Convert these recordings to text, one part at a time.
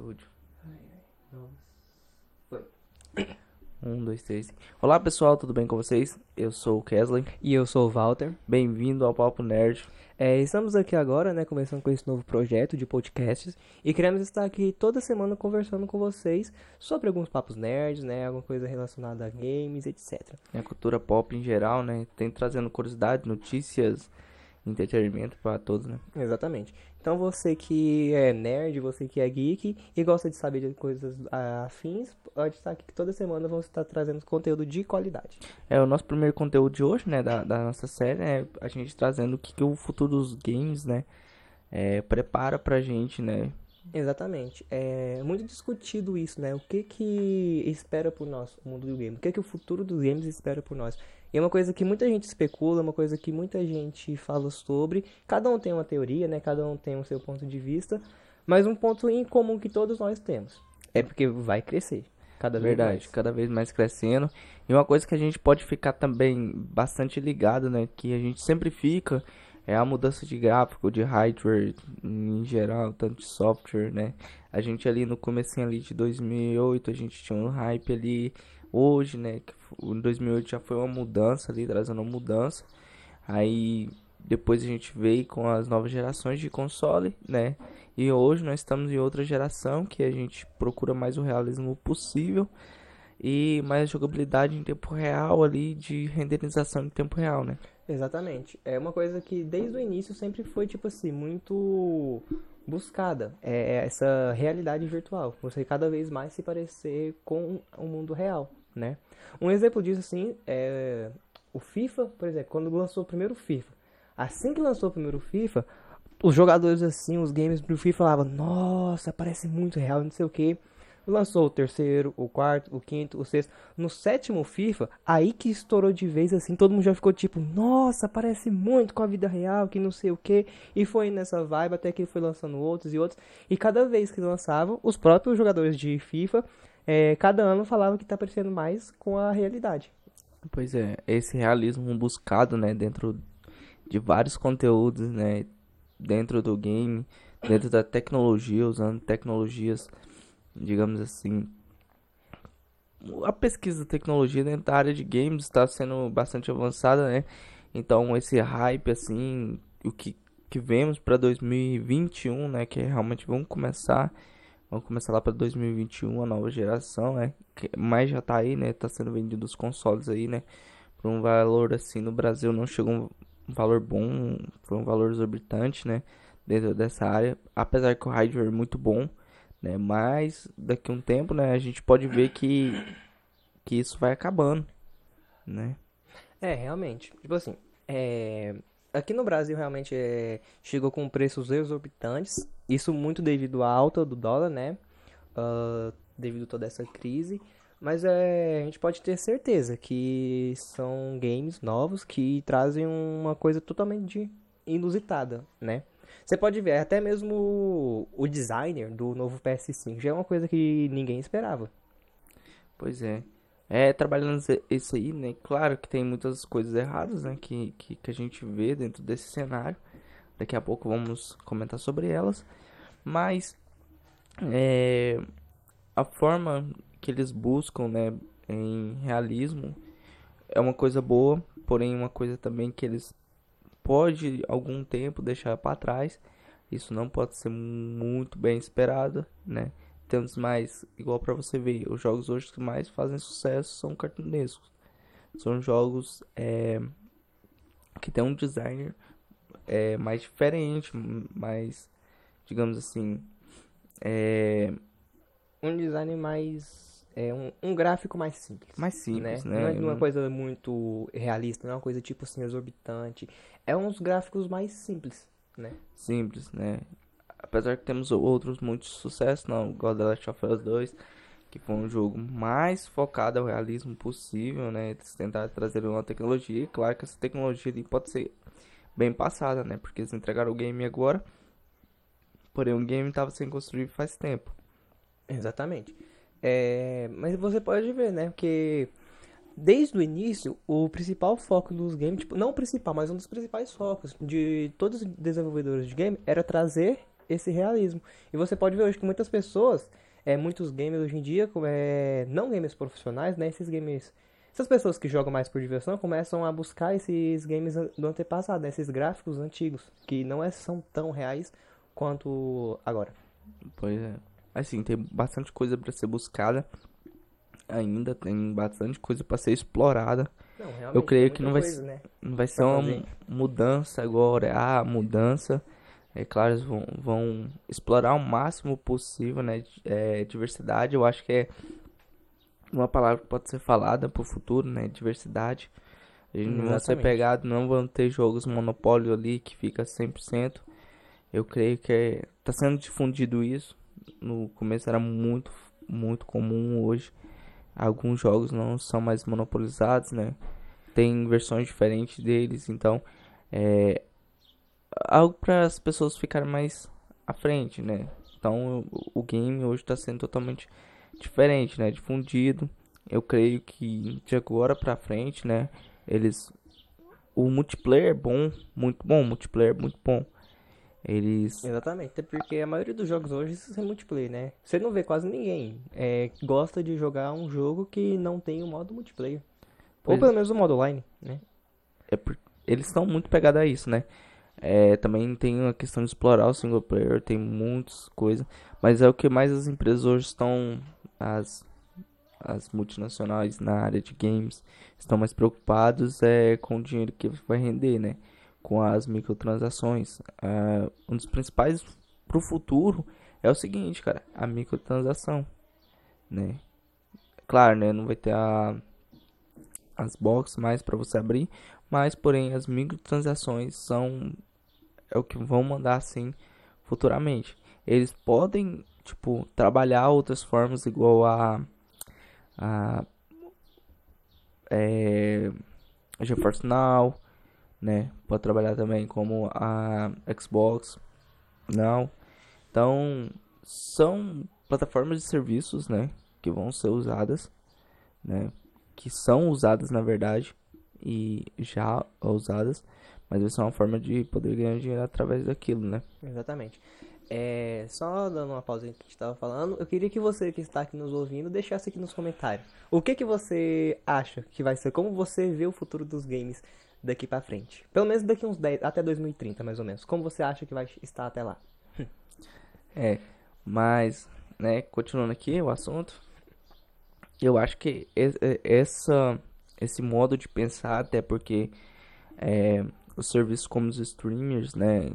estúdio. Um, dois, três. Olá pessoal, tudo bem com vocês? Eu sou o Kesley. E eu sou o Walter. Bem-vindo ao Papo Nerd. É, estamos aqui agora, né, começando com esse novo projeto de podcasts e queremos estar aqui toda semana conversando com vocês sobre alguns papos nerds, né, alguma coisa relacionada a games, etc. A cultura pop em geral, né? Tem trazendo curiosidade, notícias, entretenimento para todos, né? Exatamente. Então você que é nerd, você que é geek e gosta de saber de coisas ah, afins, pode estar aqui que toda semana vamos estar trazendo conteúdo de qualidade. É o nosso primeiro conteúdo de hoje, né? Da, da nossa série, é a gente trazendo o que, que o futuro dos games, né? É, prepara pra gente, né? Exatamente. É muito discutido isso, né? O que que espera por nós o mundo do game? O que que o futuro dos games espera por nós? E é uma coisa que muita gente especula, uma coisa que muita gente fala sobre. Cada um tem uma teoria, né? Cada um tem o seu ponto de vista. Mas um ponto em comum que todos nós temos é porque vai crescer. Cada vez Verdade, mais. cada vez mais crescendo. E uma coisa que a gente pode ficar também bastante ligado, né? Que a gente sempre fica é a mudança de gráfico, de hardware em geral, tanto de software, né? A gente ali no comecinho ali de 2008, a gente tinha um hype ali hoje, né? Que o 2008 já foi uma mudança ali, trazendo uma mudança. Aí depois a gente veio com as novas gerações de console, né? E hoje nós estamos em outra geração que a gente procura mais o realismo possível e mais jogabilidade em tempo real ali de renderização em tempo real, né? Exatamente. É uma coisa que desde o início sempre foi, tipo assim, muito buscada. É essa realidade virtual. Você cada vez mais se parecer com o mundo real, né? Um exemplo disso, assim, é o FIFA, por exemplo, quando lançou o primeiro FIFA. Assim que lançou o primeiro FIFA, os jogadores, assim, os games do FIFA falavam, nossa, parece muito real, não sei o que. Lançou o terceiro, o quarto, o quinto, o sexto. No sétimo FIFA, aí que estourou de vez assim, todo mundo já ficou tipo, nossa, parece muito com a vida real, que não sei o que. E foi nessa vibe até que foi lançando outros e outros. E cada vez que lançavam, os próprios jogadores de FIFA, é, cada ano falavam que tá parecendo mais com a realidade. Pois é, esse realismo buscado, né, dentro de vários conteúdos, né, dentro do game, dentro da tecnologia, usando tecnologias, digamos assim. A pesquisa de tecnologia dentro da área de games está sendo bastante avançada, né? Então esse hype assim, o que, que vemos para 2021, né, que realmente vamos começar Vamos começar lá para 2021, a nova geração, né? Mas já tá aí, né? Tá sendo vendido os consoles aí, né? Por um valor assim no Brasil não chegou um valor bom, foi um valor exorbitante, né? Dentro dessa área, apesar que o hardware é muito bom, né? Mas daqui a um tempo, né? A gente pode ver que que isso vai acabando, né? É, realmente. Tipo assim, é... aqui no Brasil realmente é... chegou com preços exorbitantes. Isso muito devido à alta do dólar, né? Uh, devido a toda essa crise. Mas é, a gente pode ter certeza que são games novos que trazem uma coisa totalmente inusitada, né? Você pode ver, até mesmo o designer do novo PS5 já é uma coisa que ninguém esperava. Pois é. É, trabalhando isso aí, né? Claro que tem muitas coisas erradas, né? Que, que, que a gente vê dentro desse cenário. Daqui a pouco vamos comentar sobre elas. Mas é, a forma que eles buscam, né, em realismo é uma coisa boa, porém uma coisa também que eles pode algum tempo deixar para trás. Isso não pode ser muito bem esperado, né? Temos mais, igual para você ver, os jogos hoje que mais fazem sucesso são cartunescos. São jogos é, que tem um designer é, mais diferente, mais, digamos assim, é, Um design mais. É, um, um gráfico mais simples. mais simples, né? né? Não é uma coisa muito realista, não é uma coisa tipo assim exorbitante. É uns gráficos mais simples, né? simples, né? Apesar que temos outros muito sucesso, não, igual The Last of Us 2, que foi um jogo mais focado ao realismo possível, né? Eles tentaram trazer uma tecnologia, e claro que essa tecnologia ali pode ser bem passada, né? Porque eles entregaram o game agora, porém o game estava sem construir faz tempo. Exatamente. É, mas você pode ver, né? Porque desde o início, o principal foco dos games, tipo, não o principal, mas um dos principais focos de todos os desenvolvedores de game era trazer esse realismo. E você pode ver hoje que muitas pessoas, é, muitos gamers hoje em dia, é, não gamers profissionais, né? Esses gamers. Essas pessoas que jogam mais por diversão começam a buscar esses games do antepassado, né? esses gráficos antigos, que não é, são tão reais quanto agora. Pois é. Assim, tem bastante coisa para ser buscada. Ainda tem bastante coisa para ser explorada. Não, Eu creio que não vai, coisa, né? não vai ser uma fazer. mudança agora. Ah, mudança. É claro, eles vão, vão explorar o máximo possível, né? É, diversidade, eu acho que é uma palavra que pode ser falada pro futuro, né? Diversidade. A gente não vão ser pegados, não vão ter jogos monopólio ali que fica 100%. Eu creio que é, tá sendo difundido isso. No começo era muito, muito comum hoje. Alguns jogos não são mais monopolizados, né? Tem versões diferentes deles, então é algo para as pessoas ficarem mais à frente, né? Então o, game hoje está sendo totalmente diferente, né? Difundido. Eu creio que de agora pra frente, né? Eles o multiplayer é bom, muito bom, multiplayer é muito bom. Eles Exatamente, até porque a maioria dos jogos hoje são multiplayer, né? Você não vê quase ninguém é, gosta de jogar um jogo que não tem o modo multiplayer. Ou Pois- pelo menos o modo online, né? é por- eles estão muito pegados a isso, né? É, também tem a questão de explorar o single player, tem muitas coisas, mas é o que mais as empresas hoje estão, as, as multinacionais na área de games, estão mais preocupados é com o dinheiro que vai render, né? Com as microtransações. Ah, um dos principais pro futuro é o seguinte, cara, a microtransação, né? Claro, né? Não vai ter a, as boxes mais para você abrir, mas porém as microtransações são é o que vão mandar assim futuramente. Eles podem, tipo, trabalhar outras formas igual a a é, GeForce Now, né? Pode trabalhar também como a Xbox Now. Então, são plataformas de serviços, né, que vão ser usadas, né, que são usadas na verdade e já usadas, mas vai ser uma forma de poder ganhar dinheiro através daquilo, né? Exatamente. É, só dando uma pausa que a gente estava falando, eu queria que você que está aqui nos ouvindo deixasse aqui nos comentários. O que que você acha que vai ser? Como você vê o futuro dos games daqui pra frente? Pelo menos daqui uns 10, até 2030, mais ou menos. Como você acha que vai estar até lá? É, mas, né, continuando aqui o assunto, eu acho que essa, esse modo de pensar, até porque é, os serviços como os streamers, né,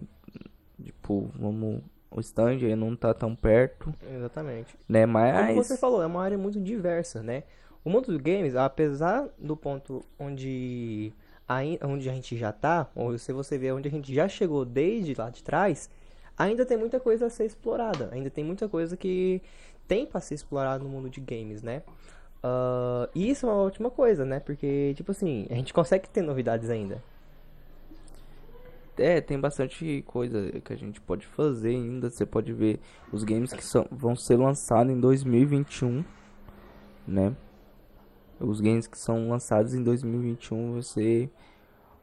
tipo, vamos, o stand aí não tá tão perto, Exatamente. né, Como mas, você falou, é uma área muito diversa, né? O mundo dos games, apesar do ponto onde, ai- onde a gente já tá, ou se você vê onde a gente já chegou desde lá de trás, ainda tem muita coisa a ser explorada. Ainda tem muita coisa que tem pra ser explorada no mundo de games, né? Ah, e isso é uma ótima coisa, né? Porque, tipo assim, a gente consegue ter novidades ainda. é, tem bastante coisa que a gente pode fazer ainda, você pode ver os games que são, vão ser lançados em 2021, né? Os games que são lançados em 2021 vai ser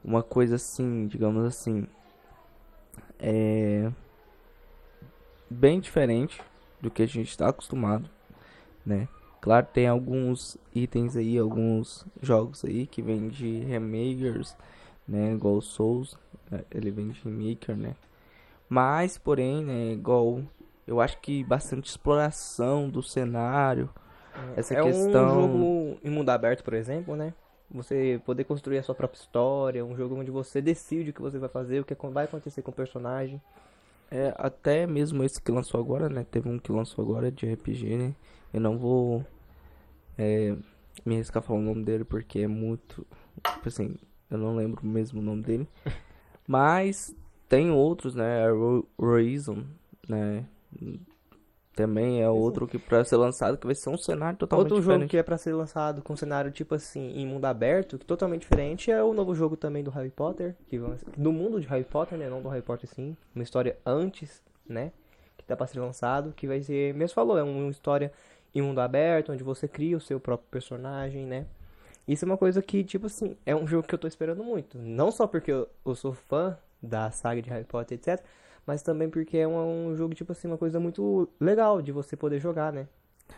uma coisa assim, digamos assim, é bem diferente do que a gente está acostumado, né? Claro, tem alguns itens aí, alguns jogos aí que vêm de remakers, né? Igual Souls, né, ele vem de remaker, né? Mas, porém, né? Igual eu acho que bastante exploração do cenário, essa é questão um jogo em mundo aberto, por exemplo, né? Você poder construir a sua própria história, um jogo onde você decide o que você vai fazer, o que vai acontecer com o personagem. É, até mesmo esse que lançou agora, né? Teve um que lançou agora de RPG, né? Eu não vou é, me arriscar falando o nome dele porque é muito. Tipo assim, eu não lembro mesmo o nome dele. Mas tem outros, né? A Horizon, né? Também é outro que pra ser lançado que vai ser um cenário totalmente Outro jogo diferente. que é pra ser lançado com cenário tipo assim, em mundo aberto, que totalmente diferente, é o novo jogo também do Harry Potter, que do mundo de Harry Potter, né? Não do Harry Potter sim, uma história antes, né? Que tá pra ser lançado, que vai ser, mesmo falou, é uma história em mundo aberto, onde você cria o seu próprio personagem, né? Isso é uma coisa que, tipo assim, é um jogo que eu tô esperando muito. Não só porque eu, eu sou fã da saga de Harry Potter, etc. mas também porque é um, um jogo, tipo assim, uma coisa muito legal de você poder jogar, né?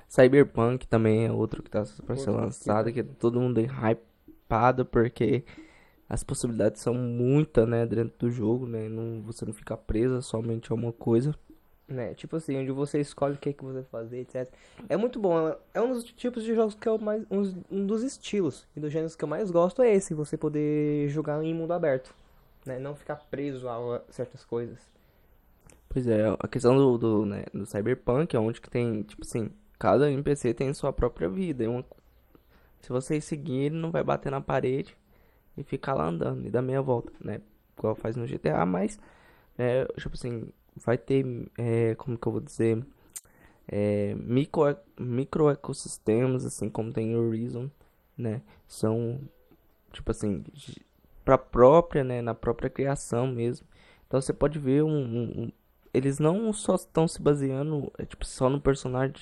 Cyberpunk também é outro que tá pra ser lançado, que todo mundo é hypado porque as possibilidades são muitas, né, dentro do jogo, né? Não, você não fica presa somente a uma coisa. Né? Tipo assim, onde você escolhe o que, que você vai fazer, etc. É muito bom. é- É um dos tipos de jogos que eu mais. Um dos estilos e dos gêneros que eu mais gosto é esse, você poder jogar em mundo aberto. Né? Não ficar preso a certas coisas. Pois é, a questão do, do, né, do Cyberpunk é onde que tem, tipo assim, cada NPC tem sua própria vida. uma- se você seguir, ele não vai bater na parede e ficar lá andando e dar meia volta, né? Igual faz no GTA, mas, é, tipo assim, vai ter, é, como que eu vou dizer, é, micro, micro ecossistemas, assim como tem em Horizon, né? São, tipo assim, pra própria, né? Na própria criação mesmo. Então você pode ver um- um- eles não só estão se baseando, é, tipo, só no personagem,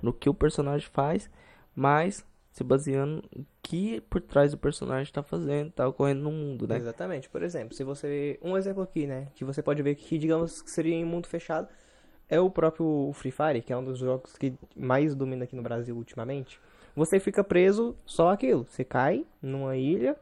no que o personagem faz, mas se baseando no que por trás do personagem está fazendo, tá ocorrendo no mundo, né? Exatamente. Por exemplo, se você. Um exemplo aqui, né? Que você pode ver que, digamos, que seria em mundo fechado. É o próprio Free Fire, que é um dos jogos que mais domina aqui no Brasil ultimamente. Você fica preso só aquilo. Você cai numa ilha,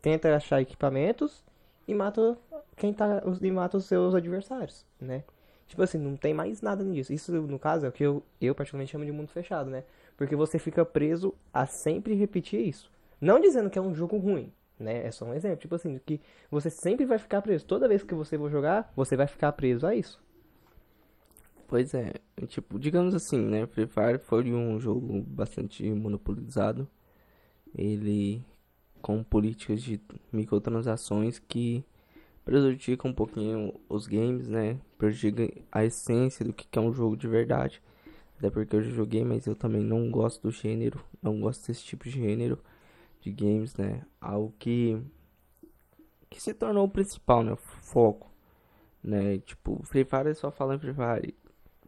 tenta achar equipamentos e mata quem tá. E mata os seus adversários, né? Tipo assim, não tem mais nada nisso. Isso, no caso, é o que eu, eu particularmente chamo de mundo fechado, né? Porque você fica preso a sempre repetir isso. Não dizendo que é um jogo ruim, né? É só um exemplo. Tipo assim, que você sempre vai ficar preso. Toda vez que você for jogar, você vai ficar preso a isso. Pois é, tipo, digamos assim, né? Free Fire foi um jogo bastante monopolizado. Ele com políticas de microtransações que prejudicam um pouquinho os games, né? Prejudica a essência do que é um jogo de verdade. Até porque eu já joguei, mas eu também não gosto do gênero, não gosto desse tipo de gênero de games, né? Algo que que se tornou o principal, né? Foco, né? Tipo, Free Fire só fala em Free Fire,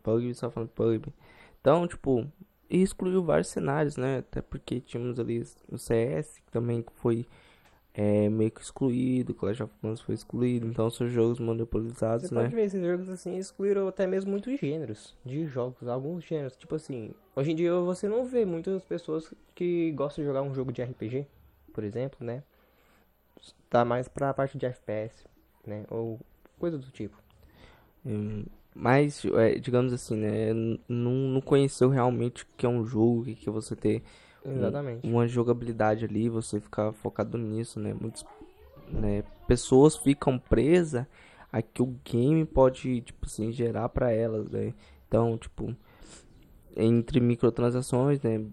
PUBG só fala em PUBG. Então, tipo, excluiu vários cenários, né? Até porque tínhamos ali o CS, que também foi é, meio que excluído, Clash of Clans foi excluído, então são jogos monopolizados, Você né? pode ver esses jogos assim, excluíram até mesmo muitos gêneros de jogos, alguns gêneros. Tipo assim, hoje em dia você não vê muitas pessoas que gostam de jogar um jogo de RPG, por exemplo, né? Tá mais pra parte de FPS, né? Ou coisa do tipo. Hum, Mas, é, digamos assim, né? Não, não conheceu realmente o que é um jogo, o que que você ter um- Exatamente. uma jogabilidade ali, você ficar focado nisso, né? Muitas né, pessoas ficam presas a que o game pode, tipo assim, gerar pra elas, né? Então, tipo, entre microtransações, né?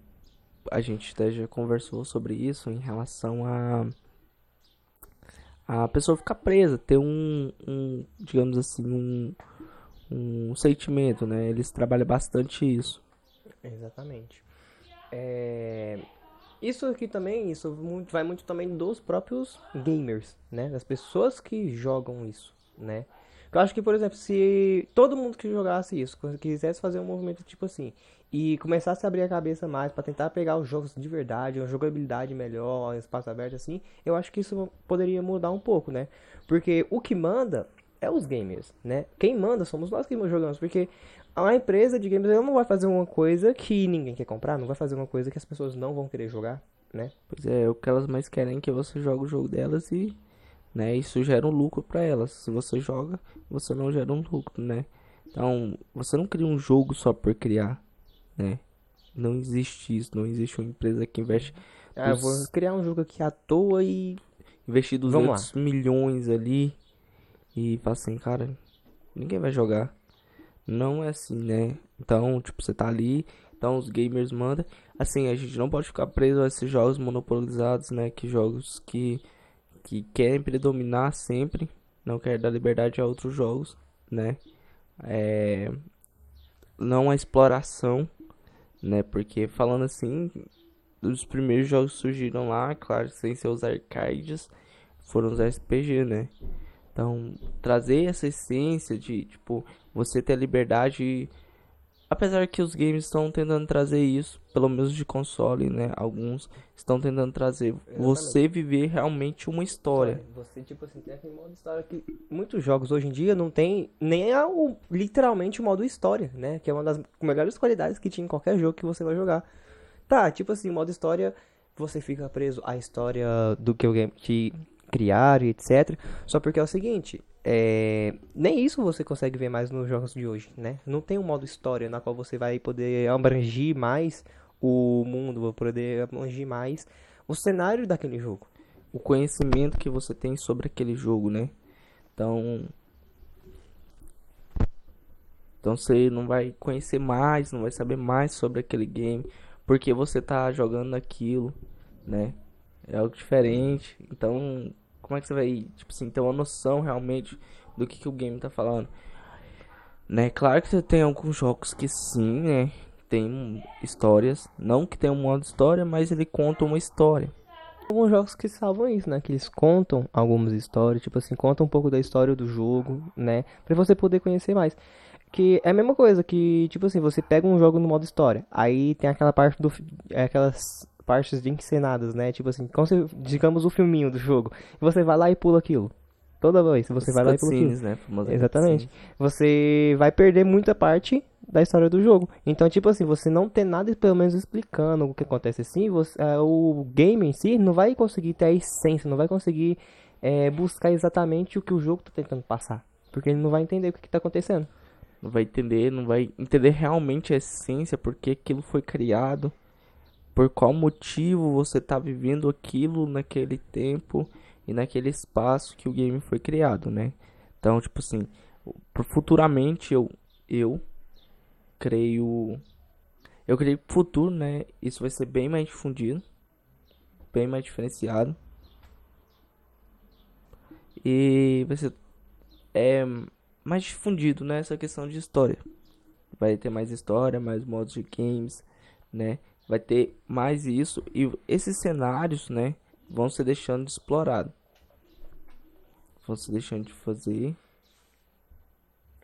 A gente até já conversou sobre isso em relação a a pessoa ficar presa, ter um, um digamos assim, um, um sentimento, né? Eles trabalham bastante isso. Exatamente. É, Isso aqui também, isso muito- vai muito também dos próprios gamers, né? Das pessoas que jogam isso, né? Eu acho que, por exemplo, se todo mundo que jogasse isso, quisesse fazer um movimento tipo assim, e começasse a abrir a cabeça mais pra tentar pegar os jogos de verdade, uma jogabilidade melhor, um espaço aberto assim, eu acho que isso poderia mudar um pouco, né? Porque o que manda é os gamers, né? Quem manda somos nós que jogamos, porque a empresa de games não vai fazer uma coisa que ninguém quer comprar, não vai fazer uma coisa que as pessoas não vão querer jogar, né? Pois é, o que elas mais querem é que você jogue o jogo delas e, né, isso gera um lucro pra elas. Se você joga, você não gera um lucro, né? Então, você não cria um jogo só por criar, né? Não existe isso, não existe uma empresa que investe, Ah, eu Os- vou criar um jogo aqui à toa e investir Vamos lá. 200 milhões ali e fala assim, cara, ninguém vai jogar. Não é assim, né? Então, tipo, você tá ali, então os gamers mandam. Assim, a gente não pode ficar preso a esses jogos monopolizados, né? Que jogos que, que querem predominar sempre, não querem dar liberdade a outros jogos, né? É, não a exploração, né? Porque falando assim, os primeiros jogos surgiram lá, claro, sem ser os arcades, foram os RPG, né? Então, trazer essa essência de, tipo, você ter a liberdade apesar que os games estão tentando trazer isso, pelo menos de console, né? Alguns estão tentando trazer você viver realmente uma história. Você, tipo assim, tem aquele modo história que muitos jogos hoje em dia não tem nem a, o, literalmente o modo história, né? Que é uma das melhores qualidades que tinha em qualquer jogo que você vai jogar. Tá, tipo assim, modo história, você fica preso à história do que o game te criar e etc. Só porque é o seguinte, é, nem isso você consegue ver mais nos jogos de hoje, né? Não tem um modo história na qual você vai poder abranger mais o mundo, vai poder abranger mais o cenário daquele jogo. O conhecimento que você tem sobre aquele jogo, né? Então, então você não vai conhecer mais, não vai saber mais sobre aquele game, porque você tá jogando aquilo, né? É algo diferente. Então, como é que você vai, tipo assim, ter uma noção realmente do que, que o game tá falando? Né, claro que você tem alguns jogos que sim, né, tem histórias, não que tem um modo história, mas ele conta uma história. Alguns jogos que salvam isso, né, que eles contam algumas histórias, tipo assim, contam um pouco da história do jogo, né, para você poder conhecer mais. Que é a mesma coisa que, tipo assim, você pega um jogo no modo história, aí tem aquela parte do é aquelas partes de encenadas, né? Tipo assim, como se, digamos o filminho do jogo. Você vai lá e pula aquilo. Toda vez você Os vai lá e pula aquilo. Né? Exatamente. Você vai perder muita parte da história do jogo. Então, tipo assim, você não tem nada pelo menos explicando o que acontece assim, você, é, o game em si não vai conseguir ter a essência, não vai conseguir é, buscar exatamente o que o jogo está tentando passar. Porque ele não vai entender o que está acontecendo. Não vai entender, não vai entender realmente a essência, porque aquilo foi criado por qual motivo você está vivendo aquilo naquele tempo e naquele espaço que o game foi criado, né? Então, tipo assim, futuramente eu eu creio eu creio que futuro, né, isso vai ser bem mais difundido, bem mais diferenciado. E vai ser é mais difundido, né, essa questão de história. Vai ter mais história, mais modos de games, né? Vai ter mais isso e esses cenários, né, vão se deixando de explorado. Vão se deixando de fazer.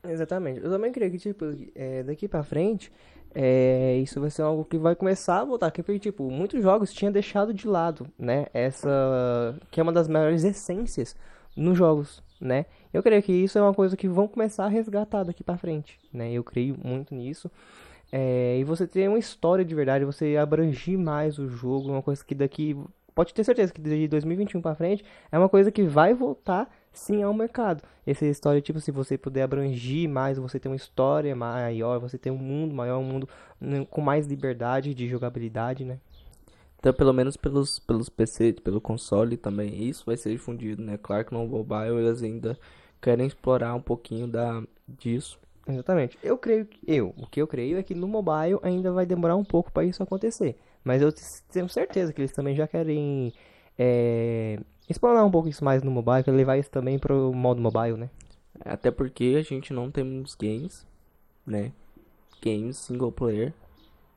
Exatamente. Eu também creio que tipo é, daqui para frente é, isso vai ser algo que vai começar a voltar, porque tipo muitos jogos tinham deixado de lado, né, essa que é uma das maiores essências nos jogos, né? Eu creio que isso é uma coisa que vão começar a resgatar daqui para frente, né? Eu creio muito nisso. É, e você ter uma história de verdade, você abrangir mais o jogo, uma coisa que daqui. Pode ter certeza que de 2021 para frente é uma coisa que vai voltar sim ao mercado. Essa história, tipo, se você puder abrangir mais, você ter uma história maior, você ter um mundo maior, um mundo né, com mais liberdade de jogabilidade, né? Então, pelo menos pelos, pelos PC, pelo console também, isso vai ser difundido, né? Claro que no mobile eles ainda querem explorar um pouquinho da, disso. Exatamente. Eu creio que eu, o que eu creio é que no mobile ainda vai demorar um pouco para isso acontecer. Mas eu tenho certeza que eles também já querem é, explorar um pouco isso mais no mobile, levar isso também pro modo mobile, né? Até porque a gente não temos games, né? Games single player,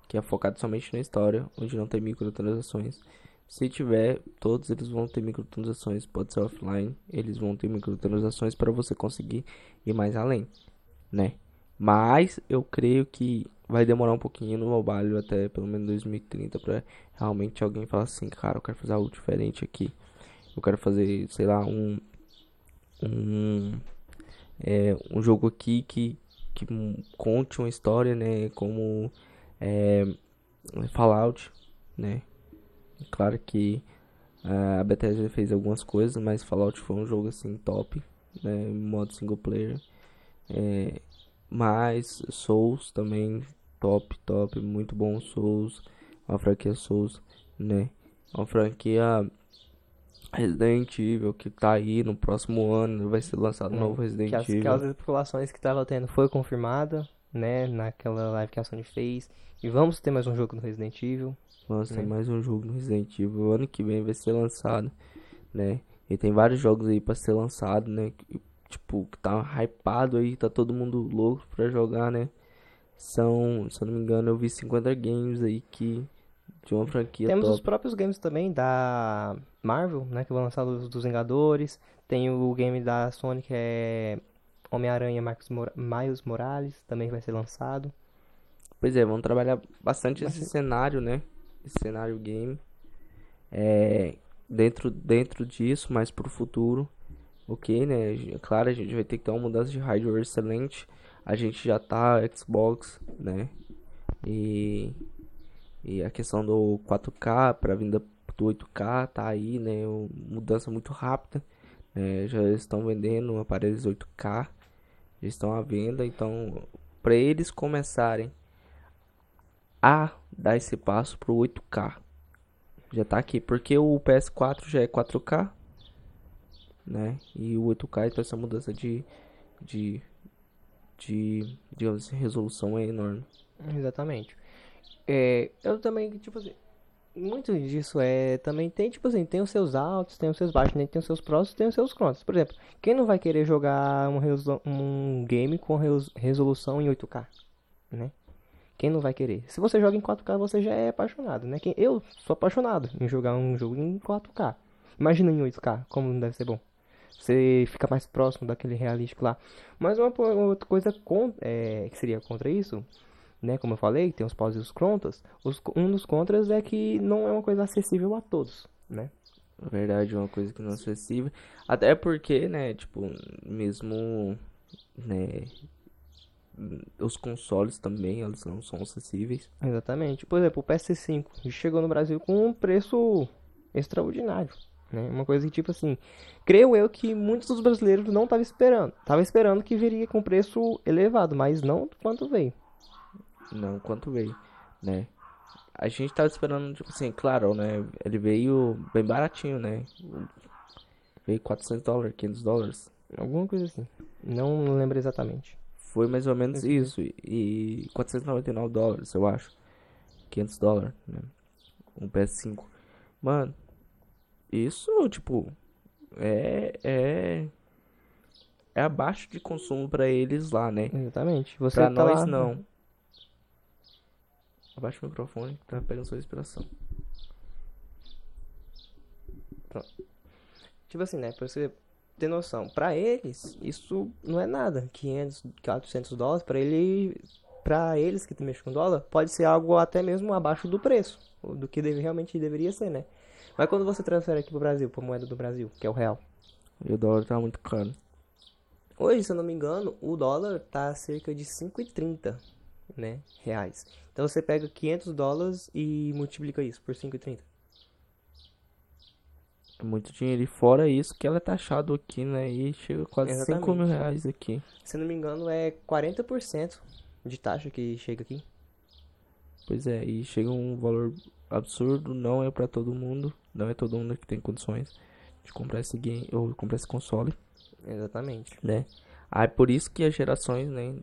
que é focado somente na história, onde não tem microtransações. Se tiver, todos eles vão ter microtransações, pode ser offline, eles vão ter microtransações para você conseguir ir mais além né? Mas eu creio que vai demorar um pouquinho no mobile até pelo menos 2030 para realmente alguém falar assim, cara, eu quero fazer algo diferente aqui. Eu quero fazer, sei lá, um um é, um jogo aqui que que conte uma história, né, como é, Fallout, né? Claro que a Bethesda fez algumas coisas, mas Fallout foi um jogo assim top, né, modo single player. É, mas Souls também top, top, muito bom Souls, uma franquia Souls, né? Uma franquia Resident Evil que tá aí no próximo ano, vai ser lançado um novo Resident que as, Evil. Aquelas especulações que tava tendo foi confirmada, né, naquela live que a Sony fez. E vamos ter mais um jogo no Resident Evil. Vamos né? ter mais um jogo no Resident Evil. Ano que vem vai ser lançado, né? E tem vários jogos aí para ser lançado, né? Tipo, que tá hypado aí, tá todo mundo louco pra jogar, né? São, se eu não me engano, eu vi 50 games aí que de uma franquia Temos top. os próprios games também da Marvel, né, que vão lançar dos, dos Vingadores. Tem o game da Sony que é Homem-Aranha Miles Morales, também vai ser lançado. Pois é, vamos trabalhar bastante esse Bastante. cenário, né? Esse cenário game. É, dentro, dentro disso, mais pro futuro. Ok, né? É Claro, a gente vai ter que ter uma mudança de hardware excelente. A gente já tá Xbox, né? E, e a questão do 4K para vinda do 8K tá aí, né? uma Mudança muito rápida. né? já estão vendendo aparelhos 8K, já estão à venda. Então, para eles começarem a dar esse passo pro 8K, já tá aqui. Porque o PS4 já é 4K, né? E o 8K, então essa mudança de, de, de digamos assim, resolução é enorme. Exatamente. É, eu também, tipo assim, muito disso é também tem, tipo assim, tem os seus altos, tem os seus baixos, né? Tem os seus prós, tem os seus contras. Por exemplo, quem não vai querer jogar um, um game com res- resolução em 8K, né? Quem não vai querer? Se você joga em 4K, você já é apaixonado, né? Quem, eu sou apaixonado em jogar um jogo em 4K. Imagina em 8K, como não deve ser bom. Você fica mais próximo daquele realístico lá. Mas uma, po- outra coisa con- é, que seria contra isso né? Como eu falei, tem os pós e os contras. Os, um dos contras é que não é uma coisa acessível a todos, né? Na verdade, é uma coisa que não é acessível. Até porque, né, tipo, mesmo, né, os consoles também, eles não são acessíveis. Exatamente. Por exemplo, o PS5 chegou no Brasil com um preço extraordinário, né? Uma coisa que, tipo assim, creio eu que muitos dos brasileiros não estavam esperando. Tava esperando que viria com preço elevado, mas não quanto veio. Não, quanto veio, né? A gente tava esperando, tipo assim, claro, né, ele veio bem baratinho, né? Veio 400 dólares, 500 dólares. Alguma coisa assim. Não lembro exatamente. Foi mais ou menos isso. E 499 dólares, eu acho. 500 dólares, né? Um PS5. Mano, isso, tipo, é, é, é abaixo de consumo pra eles lá, né? Exatamente. Você Pra tá nós, lá- não. Abaixa o microfone, tá pegando sua respiração. Tipo assim, né? Pra você ter noção, pra eles, isso não é nada. 500, 400 dólares, pra ele, pra eles que mexem com dólar, pode ser algo até mesmo abaixo do preço, do que deve, realmente deveria ser, né? Mas quando você transfere aqui pro Brasil, pra moeda do Brasil, que é o real. E o dólar tá muito caro. Hoje, se eu não me engano, o dólar tá cerca de 5,30, né, reais. Então você pega 500 dólares e multiplica isso por 5,30. É muito dinheiro. E fora isso, que ela é taxado aqui, né? E chega a quase 5 mil Exatamente. reais aqui. Se eu não me engano, é 40% de taxa que chega aqui. Pois é, e chega um valor absurdo, não é pra todo mundo, não é todo mundo que tem condições de comprar esse game ou comprar esse console, Exatamente. né? Ah, é por isso que as gerações, né,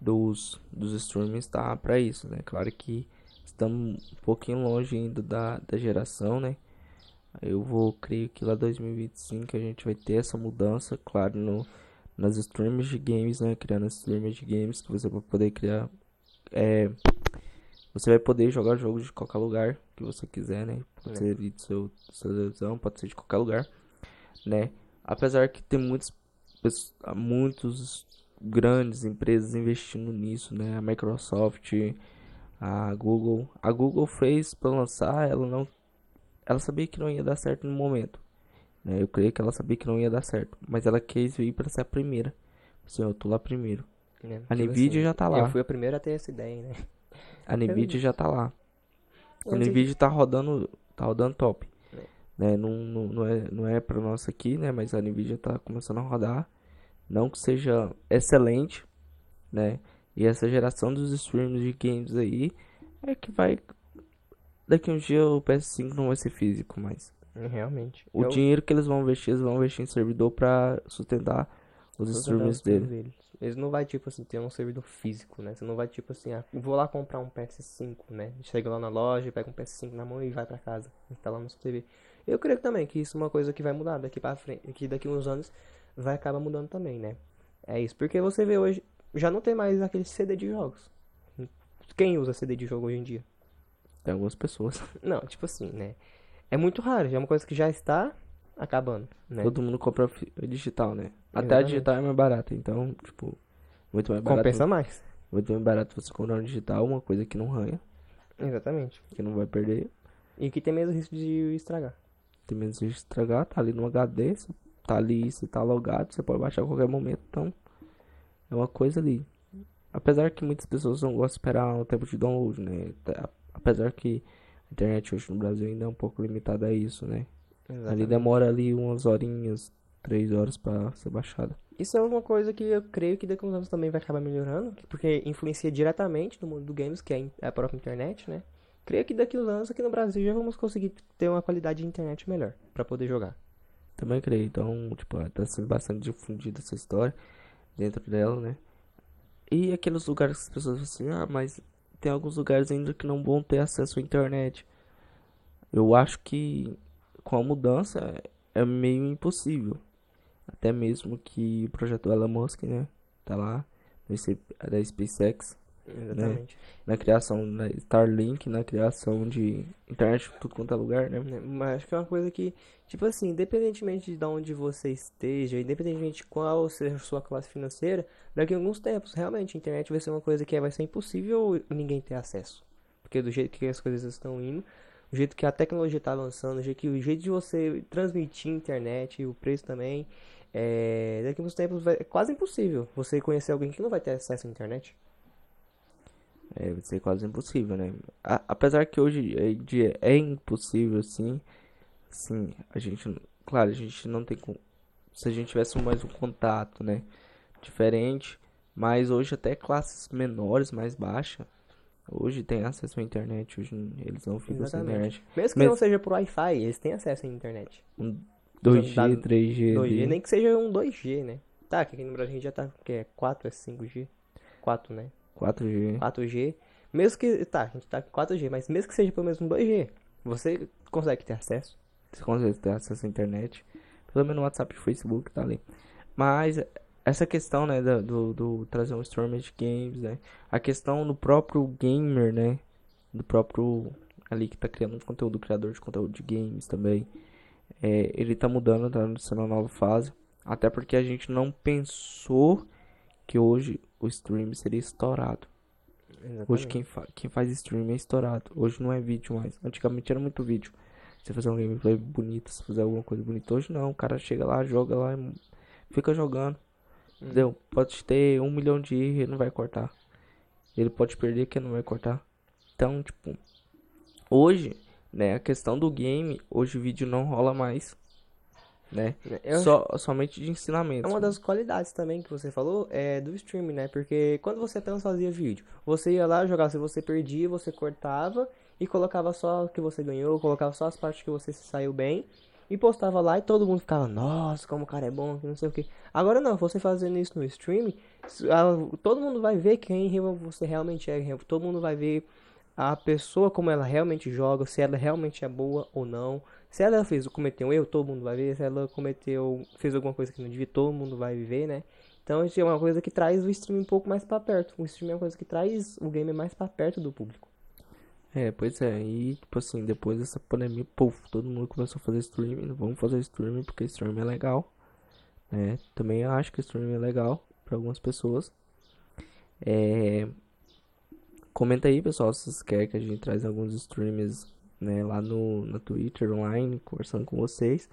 dos dos streamings tá pra isso, né? Claro que estamos um pouquinho longe ainda da, da geração, né? Eu vou, creio que lá 2025 a gente vai ter essa mudança, claro, no nas streams de games, né? Criando streams de games que você vai poder criar é, você vai poder jogar jogos de qualquer lugar que você quiser, né? Pode É. ser de seu, sua televisão, pode ser de qualquer lugar, né? Apesar que tem muitos, muitos grandes empresas investindo nisso, né? A Microsoft, a Google. A Google fez para lançar, ela não, ela sabia que não ia dar certo no momento, né? Eu creio que ela sabia que não ia dar certo, mas ela quis vir para ser a primeira. Assim, eu tô lá primeiro. né? A Nvidia assim, já tá lá. Eu fui a primeira a ter essa ideia, né? A Nvidia já tá lá. A Nvidia tá rodando, tá rodando top. É. Né? Não, não, não é, não é pra nós aqui, né? Mas a Nvidia tá começando a rodar. Não que seja excelente, né? E essa geração dos streams de games aí é que vai. Daqui um dia o PS5 não vai ser físico mais. Realmente. O Eu- dinheiro que eles vão investir, eles vão investir em servidor pra sustentar os streams os dele. deles. Eles não vai, tipo assim, ter um servidor físico, né? Você não vai, tipo assim, ah, vou lá comprar um PS5, né? Chega lá na loja, pega um PS5 na mão e vai pra casa. Instala no seu TV. Eu creio também que isso é uma coisa que vai mudar daqui pra frente. Que daqui uns anos vai acabar mudando também, né? É isso. Porque você vê hoje, já não tem mais aquele CD de jogos. Quem usa CD de jogo hoje em dia? Tem algumas pessoas. Não, tipo assim, né? É muito raro, já é uma coisa que já está acabando, né? Todo mundo compra digital, né? Até a digital é mais barata, então, tipo, muito mais barato. Compensa mais. Muito mais barato você comprar no digital, uma coisa que não ranha, Exatamente. que não vai perder. E que tem menos risco de estragar. Tem menos risco de estragar, tá ali no HD, tá ali, você tá logado, você pode baixar a qualquer momento, então é uma coisa ali. Apesar que muitas pessoas não gostam de esperar o tempo de download, né? Tá- Apesar que a internet hoje no Brasil ainda é um pouco limitada a isso, né? Ali Exatamente. demora ali umas horinhas, três horas pra ser baixada. Isso é uma coisa que eu creio que daqui a uns anos também vai acabar melhorando, porque influencia diretamente no mundo do games, que é a própria internet, né? Creio que daqui a uns anos aqui no Brasil já vamos conseguir ter uma qualidade de internet melhor pra poder jogar. Também creio, então, tipo, tá sendo bastante difundida essa história dentro dela, né? E aqueles lugares que as pessoas falam assim, ah, mas tem alguns lugares ainda que não vão ter acesso à internet. Eu acho que com a mudança é meio impossível. Até mesmo que o projeto Elon Musk, né? Tá lá, da SpaceX, Exatamente. na criação da Starlink, na criação de internet tudo quanto é lugar, né? Né, Mas acho que é uma coisa que, tipo assim, independentemente de onde você esteja, independentemente de qual seja a sua classe financeira, daqui a alguns tempos, realmente, a internet vai ser uma coisa que vai ser impossível ninguém ter acesso. Porque do jeito que as coisas estão indo, o jeito que a tecnologia está avançando, o jeito, que, o jeito de você transmitir internet o preço também, é, daqui a uns tempos vai, é quase impossível você conhecer alguém que não vai ter acesso à internet. É, vai ser quase impossível, né? A- apesar que hoje dia é impossível, sim. Sim, a gente, claro, a gente não tem com, se a gente tivesse mais um contato, né, diferente, mas hoje até classes menores, mais baixas, hoje tem acesso à internet, hoje eles não ficam sem Exatamente. internet. Mesmo que Mas- não seja por Wi-Fi, eles têm acesso à internet. Um 2G, dado- 3G, 2G, ali. nem que seja um 2G, né? Tá, que aqui no Brasil a gente já tá, que é 4, é 5G? 4, né? 4G. 4G. Mesmo que, tá, a gente tá com 4G, mas mesmo que seja pelo menos um 2G, você consegue ter acesso. Você consegue ter acesso à internet. Pelo menos no WhatsApp e Facebook tá ali. Mas essa questão, né, do, do, do trazer um streamer de games, né? A questão do próprio gamer, né? Do próprio ali que tá criando conteúdo, criador de conteúdo de games também. É, ele tá mudando, tá sendo uma nova fase. Até porque a gente não pensou que hoje o stream seria estourado. Hoje quem, fa quem faz stream é estourado. Hoje não é vídeo mais. Antigamente era muito vídeo. Você fazer um gameplay bonito, você fazer alguma coisa bonita. Hoje não, o cara chega lá, joga lá e fica jogando. Entendeu? Pode ter um milhão de erros, ele não vai cortar. Ele pode perder que não vai cortar. Então, tipo, hoje, né, a questão do game, hoje o vídeo não rola mais. Né? Eu Só, somente de ensinamento. É uma das qualidades também que você falou é do streaming, né? Porque quando você apenas fazia vídeo, você ia lá jogar, se você perdia, você cortava e colocava só o que você ganhou, colocava só as partes que você saiu bem e postava lá e todo mundo ficava, nossa, como o cara é bom, que não sei o que. Agora não, você fazendo isso no streaming, todo mundo vai ver quem você realmente é, todo mundo vai ver a pessoa como ela realmente joga, se ela realmente é boa ou não. Se ela fez cometeu um erro, todo mundo vai ver. Se ela cometeu, fez alguma coisa que não devia, todo mundo vai ver, né? Então isso é uma coisa que traz o stream um pouco mais pra perto. O stream é uma coisa que traz o game mais pra perto do público. É, pois é, e tipo assim, depois dessa pandemia, puf, todo mundo começou a fazer streaming, vamos fazer streaming porque streaming é legal, né? Também acho que streaming é legal para algumas pessoas. É, comenta aí, pessoal, se vocês querem que a gente traz alguns streams, né, lá no, na Twitter online, conversando com vocês.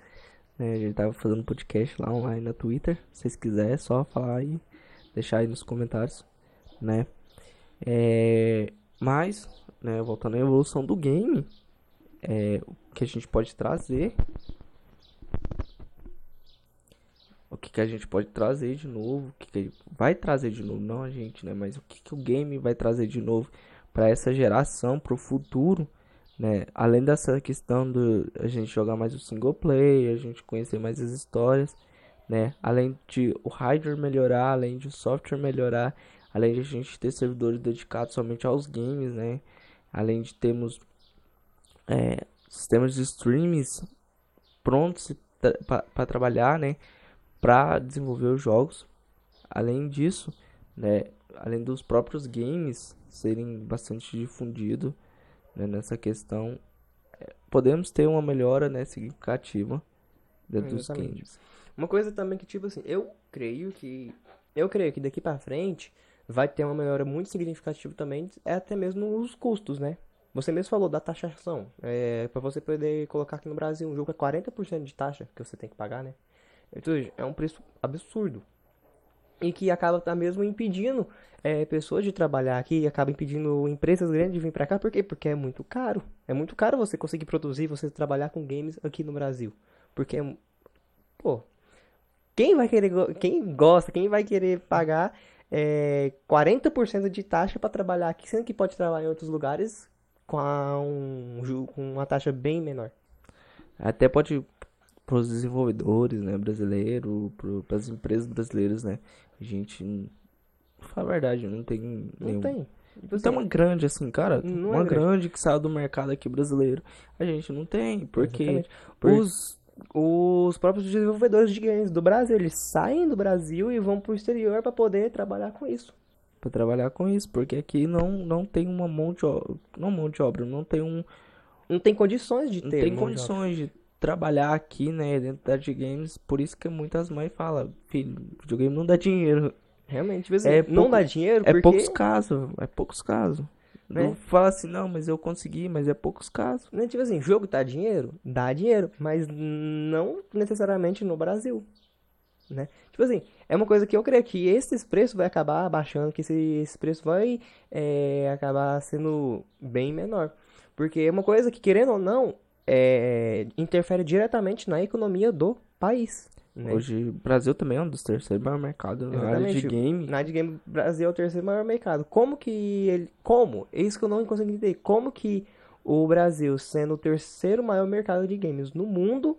né? a gente tava fazendo podcast lá online na Twitter, se vocês quiserem, é só falar aí, deixar aí nos comentários, né? É, mas, né, voltando à evolução do game, é, o que a gente pode trazer, o que, que a gente pode trazer de novo, o que, que vai trazer de novo, não a gente, né, mas o que, que o game vai trazer de novo para essa geração, para o futuro, né, além dessa questão do a gente jogar mais o single player, a gente conhecer mais as histórias, né, além de o hardware melhorar, além de o software melhorar, além de a gente ter servidores dedicados somente aos games, né? Além de termos é, sistemas de streams prontos para trabalhar, né? Para desenvolver os jogos. Além disso, né? Além dos próprios games serem bastante difundidos né? nessa questão, é, podemos ter uma melhora né? significativa dentro dos Exatamente. games. Uma coisa também que, tipo assim, eu creio que. Eu creio que daqui pra frente vai ter uma melhora muito significativa também, é até mesmo os custos, né? Você mesmo falou da taxação. É, para você poder colocar aqui no Brasil um jogo é 40% de taxa que você tem que pagar, né? Então, é um preço absurdo. E que acaba até mesmo impedindo é, pessoas de trabalhar aqui, acaba impedindo empresas grandes de vir para cá. Por quê? Porque é muito caro. É muito caro você conseguir produzir, você trabalhar com games aqui no Brasil. Porque é. Pô. Quem vai querer. Quem gosta, quem vai querer pagar é, 40% de taxa para trabalhar aqui, sendo que pode trabalhar em outros lugares com, um, com uma taxa bem menor. Até pode para os desenvolvedores, né, brasileiros, para as empresas brasileiras, né, a gente, fala a verdade, não tem não nenhum... tem. Tipo tem uma grande, assim, cara, não uma é grande. grande que saiu do mercado aqui brasileiro. A gente não tem, porque os, os próprios desenvolvedores de games do Brasil, eles saem do Brasil e vão pro exterior para poder trabalhar com isso. Para trabalhar com isso, porque aqui não, não tem uma mão de obra, não mão de obra, não tem um não tem condições de ter. Não tem condições de trabalhar aqui, né, dentro da de games, por isso que muitas mães falam, filho, videogame não dá dinheiro. Realmente, tipo assim, é não pouco, dá dinheiro é porque... É poucos casos, é poucos casos. Né? Não fala assim, não, mas eu consegui, mas é poucos casos. Né? Tipo assim, jogo dá dinheiro? Dá dinheiro, mas não necessariamente no Brasil. Né? Tipo assim, é uma coisa que eu creio que esses preços vai acabar baixando, que esse, esse preço vai é, acabar sendo bem menor. Porque é uma coisa que, querendo ou não, é, interfere diretamente na economia do país. Né? Hoje o Brasil também é um dos terceiros maiores mercados na área de game. Na área de game, Brasil é o terceiro maior mercado. Como que ele. Como? É isso que eu não consigo entender. Como que o Brasil, sendo o terceiro maior mercado de games no mundo,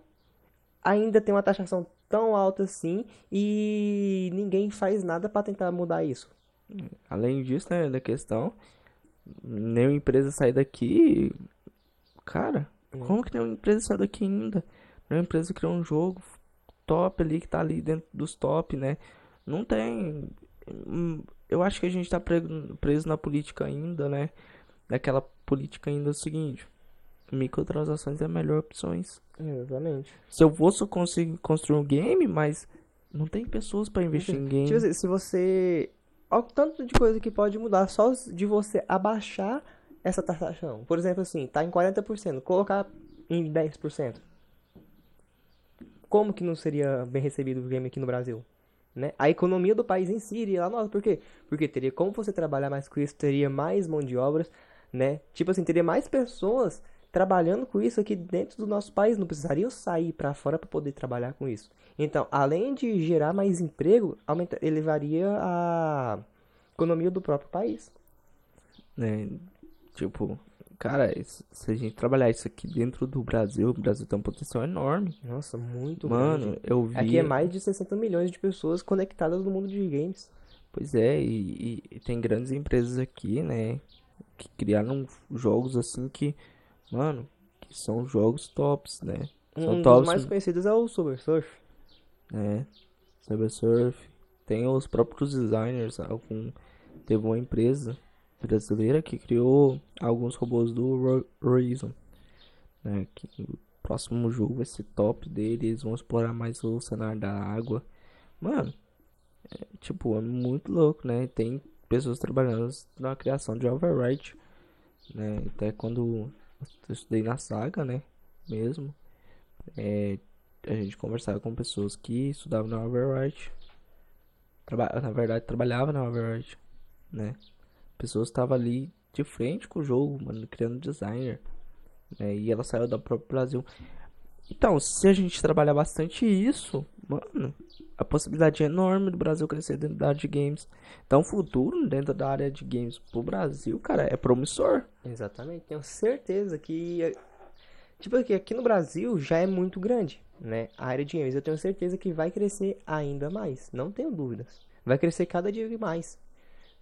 ainda tem uma taxação tão alta assim e ninguém faz nada para tentar mudar isso? Além disso, né, da questão, nenhuma empresa sair daqui, cara, como que nenhuma empresa saiu daqui ainda? Nenhuma empresa criou um jogo top ali, que tá ali dentro dos top, né? Não tem. Hum, eu acho que a gente tá preso na política ainda, né? Daquela política ainda é o seguinte. Microtransações é a melhor opções. Exatamente. Se eu vou só conseguir construir um game, mas não tem pessoas para investir em game. Tipo, se você. Olha o tanto de coisa que pode mudar só de você abaixar essa taxação. Por exemplo, assim, tá em 40%, colocar em 10%. Como que não seria bem recebido o game aqui no Brasil? Né? A economia do país em si iria lá nós. Por quê? Porque teria como você trabalhar mais com isso, teria mais mão de obras, né? Tipo assim, teria mais pessoas trabalhando com isso aqui dentro do nosso país, não precisariam sair para fora para poder trabalhar com isso. Então, além de gerar mais emprego, aumenta, elevaria a economia do próprio país. É, Tipo, cara, se a gente trabalhar isso aqui dentro do Brasil, o Brasil tem um potencial enorme. Nossa, muito Mano, grande. eu vi. Aqui é mais de 60 milhões de pessoas conectadas no mundo de games. Pois é, e, e tem grandes empresas aqui, né? Que criaram jogos assim que, mano, que são jogos tops, né? São um tops, dos mais conhecidos é o Super Surf. É, Super Surf. Tem os próprios designers, algum, teve uma empresa brasileira que criou alguns robôs do Horizon. Né, que o próximo jogo vai ser top dele, eles vão explorar mais o cenário da água. Mano, é, tipo, é muito louco, né? Tem pessoas trabalhando na criação de Overwrite, né? Até quando eu estudei na saga, né? Mesmo, é, a gente conversava com pessoas que estudavam na Overwrite. Traba na verdade, trabalhava na Overwrite, né? Pessoas estavam ali de frente com o jogo, mano, criando designer. Né? E ela saiu da própria Brasil. Então, se a gente trabalhar bastante isso, mano, a possibilidade é enorme do Brasil crescer dentro da área de games. Então, o futuro dentro da área de games pro Brasil, cara, é promissor. Exatamente. Tenho certeza que. Tipo, aqui no Brasil já é muito grande, né? A área de games. Eu tenho certeza que vai crescer ainda mais. Não tenho dúvidas. Vai crescer cada dia mais.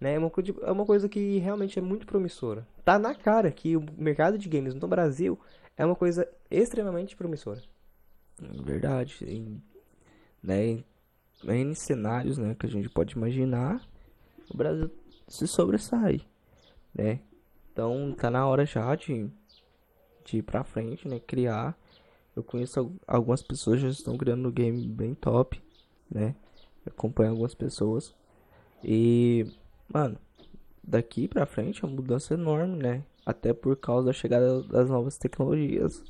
Né? É, uma, é uma coisa que realmente é muito promissora. Tá na cara que o mercado de games no Brasil é uma coisa extremamente promissora. Verdade. Em, né, em cenários né, que a gente pode imaginar, o Brasil se sobressai. Né? Então tá na hora já de, de ir pra frente, né? Criar. Eu conheço algumas pessoas que já estão criando um game bem top, né? Eu acompanho algumas pessoas. E mano, daqui pra frente é uma mudança enorme, né? Até por causa da chegada das novas tecnologias.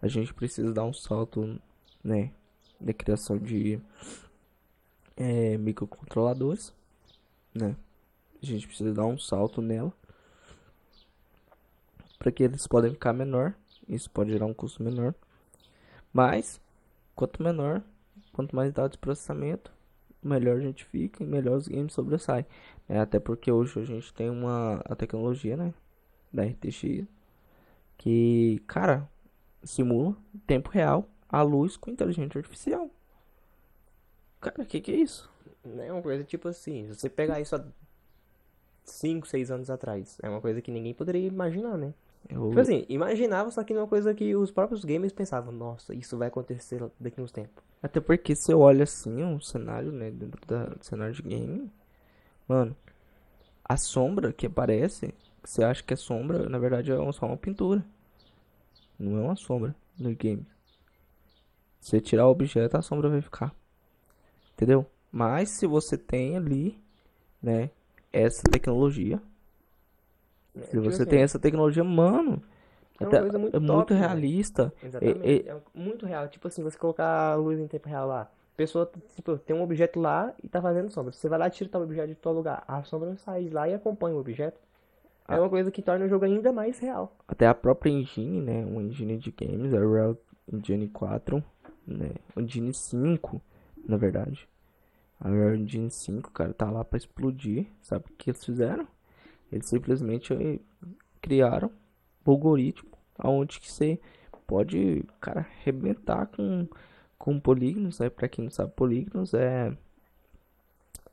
A gente precisa dar um salto, né? Da criação de é, microcontroladores, né? A gente precisa dar um salto nela. Para que eles podem ficar menor. Isso pode gerar um custo menor. Mas, quanto menor, quanto mais dados de processamento, melhor a gente fica e melhor os games sobressaem. É, até porque hoje a gente tem uma a tecnologia, né? Da RTX. Que, cara, simula em tempo real a luz com inteligência artificial. Cara, o que, que é isso? É uma coisa tipo assim, se você pegar isso há 5, 6 anos atrás, é uma coisa que ninguém poderia imaginar, né? Eu, Tipo assim, imaginava, só que não é uma coisa que os próprios gamers pensavam, nossa, isso vai acontecer daqui uns tempos. Até porque você olha assim um cenário, né, dentro da, do cenário de game, mano, a sombra que aparece, que você acha que é sombra, na verdade é só uma pintura. Não é uma sombra no game. Se você tirar o objeto, a sombra vai ficar. Entendeu? Mas se você tem ali, né, essa tecnologia, se Tipo você assim, tem essa tecnologia, mano, é uma até- coisa muito é muito top, né? realista. Exatamente. E- e- É muito real. Tipo assim, você colocar a luz em tempo real lá. Pessoa, tipo, tem um objeto lá e tá fazendo sombra. Você vai lá tira tal objeto de tal lugar. A sombra sai lá e acompanha o objeto. É uma coisa que torna o jogo ainda mais real. Até a própria engine, né? Uma engine de games, a Real Engine 4, né? Engine 5, na verdade. A Real Engine 5, cara, tá lá pra explodir. Sabe o que eles fizeram? Eles simplesmente eh, criaram um algoritmo onde que você pode, cara, arrebentar com, com polígonos, né? Pra quem não sabe, polígonos é,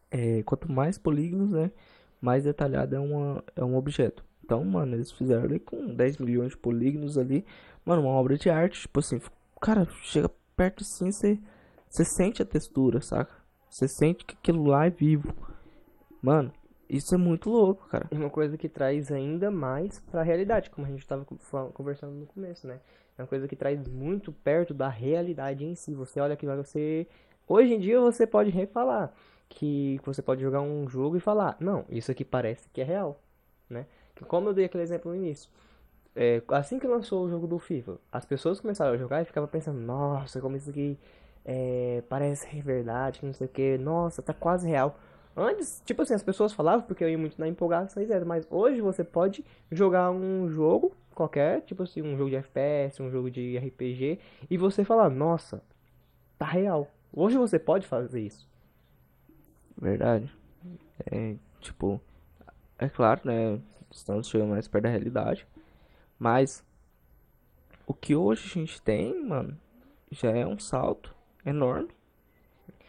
é quanto mais polígonos, né? mais detalhado é, uma, é um objeto. Então, mano, eles fizeram ali com 10 milhões de polígonos ali, mano, uma obra de arte. Tipo assim, cara, chega perto assim, você, sente a textura, saca? Você sente que aquilo lá é vivo. Mano, isso é muito louco, cara. É uma coisa que traz ainda mais pra realidade, como a gente tava conversando no começo, né? É uma coisa que traz muito perto da realidade em si. Você olha lá, você. Hoje em dia você pode refalar que você pode jogar um jogo e falar, não, isso aqui parece que é real, né? Que Como eu dei aquele exemplo no início. É, assim que lançou o jogo do FIFA, as pessoas começaram a jogar e ficavam pensando, nossa, como isso aqui é, parece verdade, que não sei o que, nossa, tá quase real. Antes, tipo assim, as pessoas falavam porque eu ia muito na empolgação. Mas hoje você pode jogar um jogo qualquer, tipo assim, um jogo de FPS, um jogo de RPG, e você falar, nossa, tá real. Hoje você pode fazer isso. Verdade. É, tipo, é claro, né? Estamos chegando mais perto da realidade. Mas o que hoje a gente tem, mano, já é um salto enorme.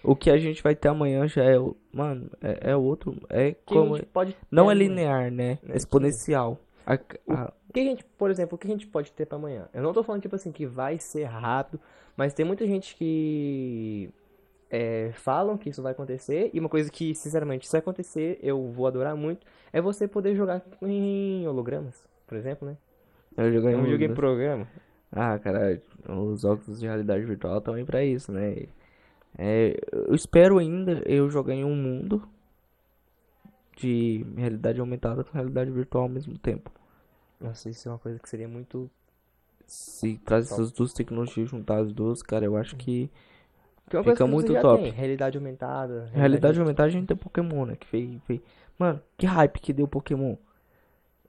O que a gente vai ter amanhã já é, o- mano, é, é outro, é Que como, pode não é linear, né? É, É exponencial. A- a- O que a gente, por exemplo, o que a gente pode ter pra amanhã? Eu não tô falando, tipo assim, que vai ser rápido, mas tem muita gente que é, falam que isso vai acontecer, e uma coisa que, sinceramente, se acontecer, eu vou adorar muito, é você poder jogar em hologramas, por exemplo, né? eu joguei um jogo em programa. Ah, cara, os óculos de realidade virtual também pra isso, né? É, eu espero ainda eu jogar em um mundo de realidade aumentada com realidade virtual ao mesmo tempo. Nossa, isso é uma coisa que seria muito... Se traz Top. essas duas tecnologias juntadas as duas, cara, eu acho que Que é Fica muito top. tem, realidade aumentada. realidade aumentada a gente tem Pokémon, né? Que fez, fez... Mano, que hype que deu Pokémon.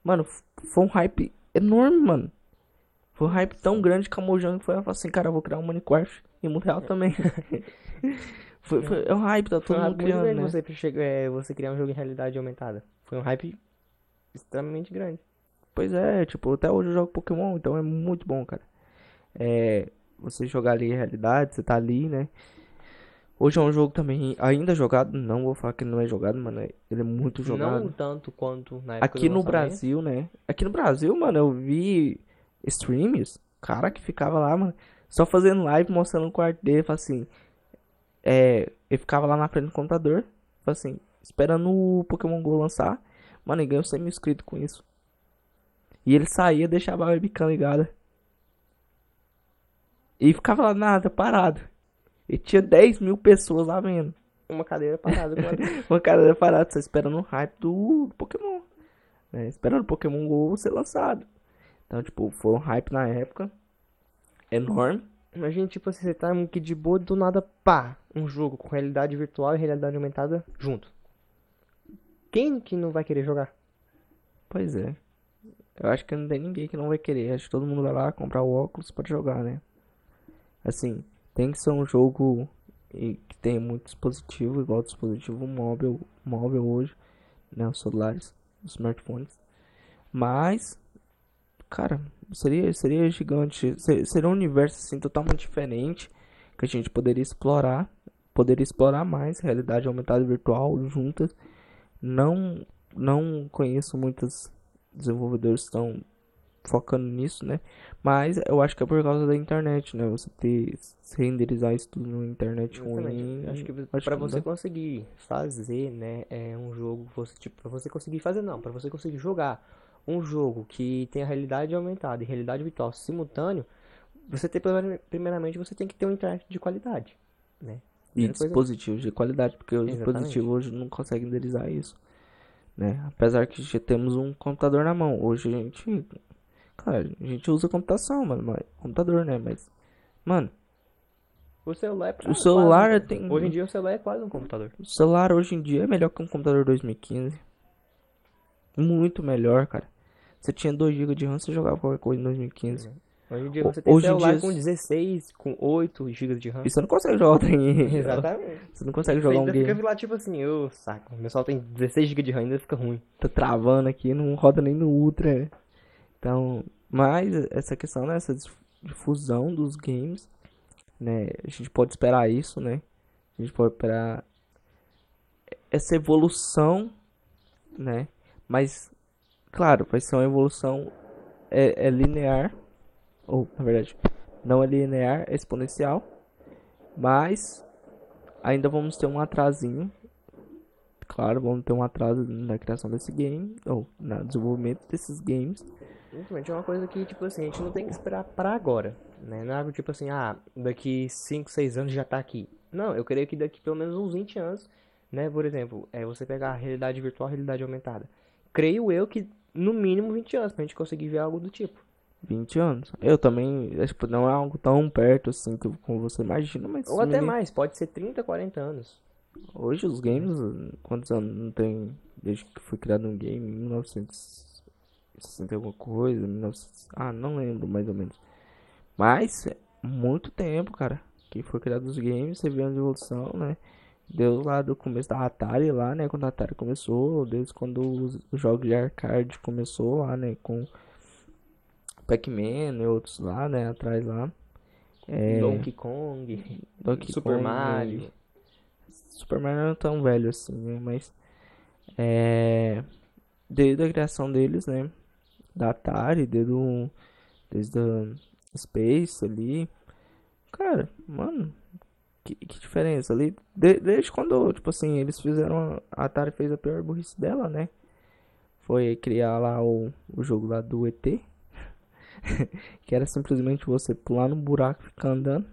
Mano, foi um hype enorme, mano. Foi um hype tão grande que a Mojang foi e falou assim, cara, eu vou criar um Minecraft em mundo real também. foi, foi, é um hype, tá Foi todo um mundo criando, grande né? você, chega- é, você criar um jogo em realidade aumentada. Foi um hype extremamente grande. Pois é, tipo, até hoje eu jogo Pokémon, então é muito bom, cara. É, você jogar ali em realidade, você tá ali, né? Hoje é um jogo também ainda jogado, não vou falar que não é jogado, mano, é- ele é muito jogado. Não tanto quanto na época Aqui no. Brasil, né? Aqui no Brasil, mano, eu vi streamers, cara que ficava lá, mano, só fazendo live, mostrando o quarto dele, assim, é, ele ficava lá na frente do computador, fala assim, esperando o Pokémon GO lançar, mano, ele ganhou 100 mil inscritos com isso. E ele saía, deixava a webcam ligada. E ficava lá nada, parado. E tinha 10 mil pessoas lá vendo. uma cadeira parada. Uma... cadeira parada, você esperando o hype do Pokémon. Né? Esperando o Pokémon GO ser lançado. Então, tipo, foi um hype na época. Enorme. Imagina, tipo assim, você tá aqui de boa do nada, pá, um jogo com realidade virtual e realidade aumentada junto. Quem que não vai querer jogar? Pois é. Eu acho que não tem ninguém que não vai querer. Acho que todo mundo vai lá comprar o óculos para jogar, né? Assim, tem que ser um jogo que tem muito dispositivo, igual dispositivo móvel, móvel hoje, né? Os celulares, os smartphones. Mas, cara, seria, seria gigante. Seria um universo assim totalmente diferente que a gente poderia explorar. Poderia explorar mais realidade aumentada e virtual juntas. Não, não conheço muitos desenvolvedores que estão focando nisso, né? Mas eu acho que é por causa da internet, né? Você ter renderizar isso tudo na internet ruim. Acho que para você dá. conseguir fazer, né, é um jogo, você tipo, para você conseguir fazer não, para você conseguir jogar um jogo que tem a realidade aumentada e realidade virtual simultâneo, você tem primeiramente você tem que ter um internet de qualidade, né? E dispositivos de qualidade, porque os dispositivos hoje não conseguem renderizar isso. Né? Apesar que já temos um computador na mão. Hoje a gente. Cara, a gente usa computação, mano. Mas, computador, né? Mas. Mano. O celular é O celular quase, tem. Hoje em dia o celular é quase um computador. O celular hoje em dia é melhor que um computador 2015. Muito melhor, cara. Você tinha 2 GB de RAM, você jogava qualquer coisa em 2015. Hoje em dia você tem Hoje celular dia... com 16, com 8 GB de RAM. E você não consegue jogar o trem. Exatamente. Você não consegue jogar você um game. fica lá tipo assim, eu saco. Meu celular tem 16 GB de RAM, ainda fica ruim. Tá travando aqui, não roda nem no Ultra. Então, mas essa questão, né, essa difusão dos games, né, a gente pode esperar isso, né? A gente pode esperar essa evolução, né? Mas, claro, vai ser uma evolução é, é linear ou na verdade, não é linear, é exponencial, mas ainda vamos ter um atrasinho. Claro, vamos ter um atraso na criação desse game, ou no desenvolvimento desses games. Exatamente, é uma coisa que, tipo assim, a gente não tem que esperar para agora, né? Não é algo tipo assim, ah, daqui 5, 6 anos já tá aqui. Não, eu creio que daqui pelo menos uns 20 anos, né? Por exemplo, é você pegar a realidade virtual, a realidade aumentada. Creio eu que no mínimo 20 anos pra gente conseguir ver algo do tipo. 20 anos. Eu também, tipo, não é algo tão perto assim que, como você imagina, mas. Ou até mais, pode ser 30, 40 anos. Hoje os games, quantos anos não tem desde que foi criado um game? 1960 alguma coisa? 19... Ah, não lembro mais ou menos. Mas, é muito tempo, cara, que foi criado os games, você vê a evolução, né? Desde lá do começo da Atari lá, né? Quando a Atari começou, desde quando os jogos de arcade começou lá, né? Com Pac-Man e outros lá, né, atrás lá. É... Donkey Kong, Donkey Super Kong, Mario. Super Mario não é tão velho assim, né, mas é desde a criação deles, né, da Atari, desde o desde a Space ali. Cara, mano, que, que diferença ali. De, desde quando, tipo assim, eles fizeram. A Atari fez a pior burrice dela, né? Foi criar lá o, o jogo lá do ET. que era simplesmente você pular no buraco e ficar andando.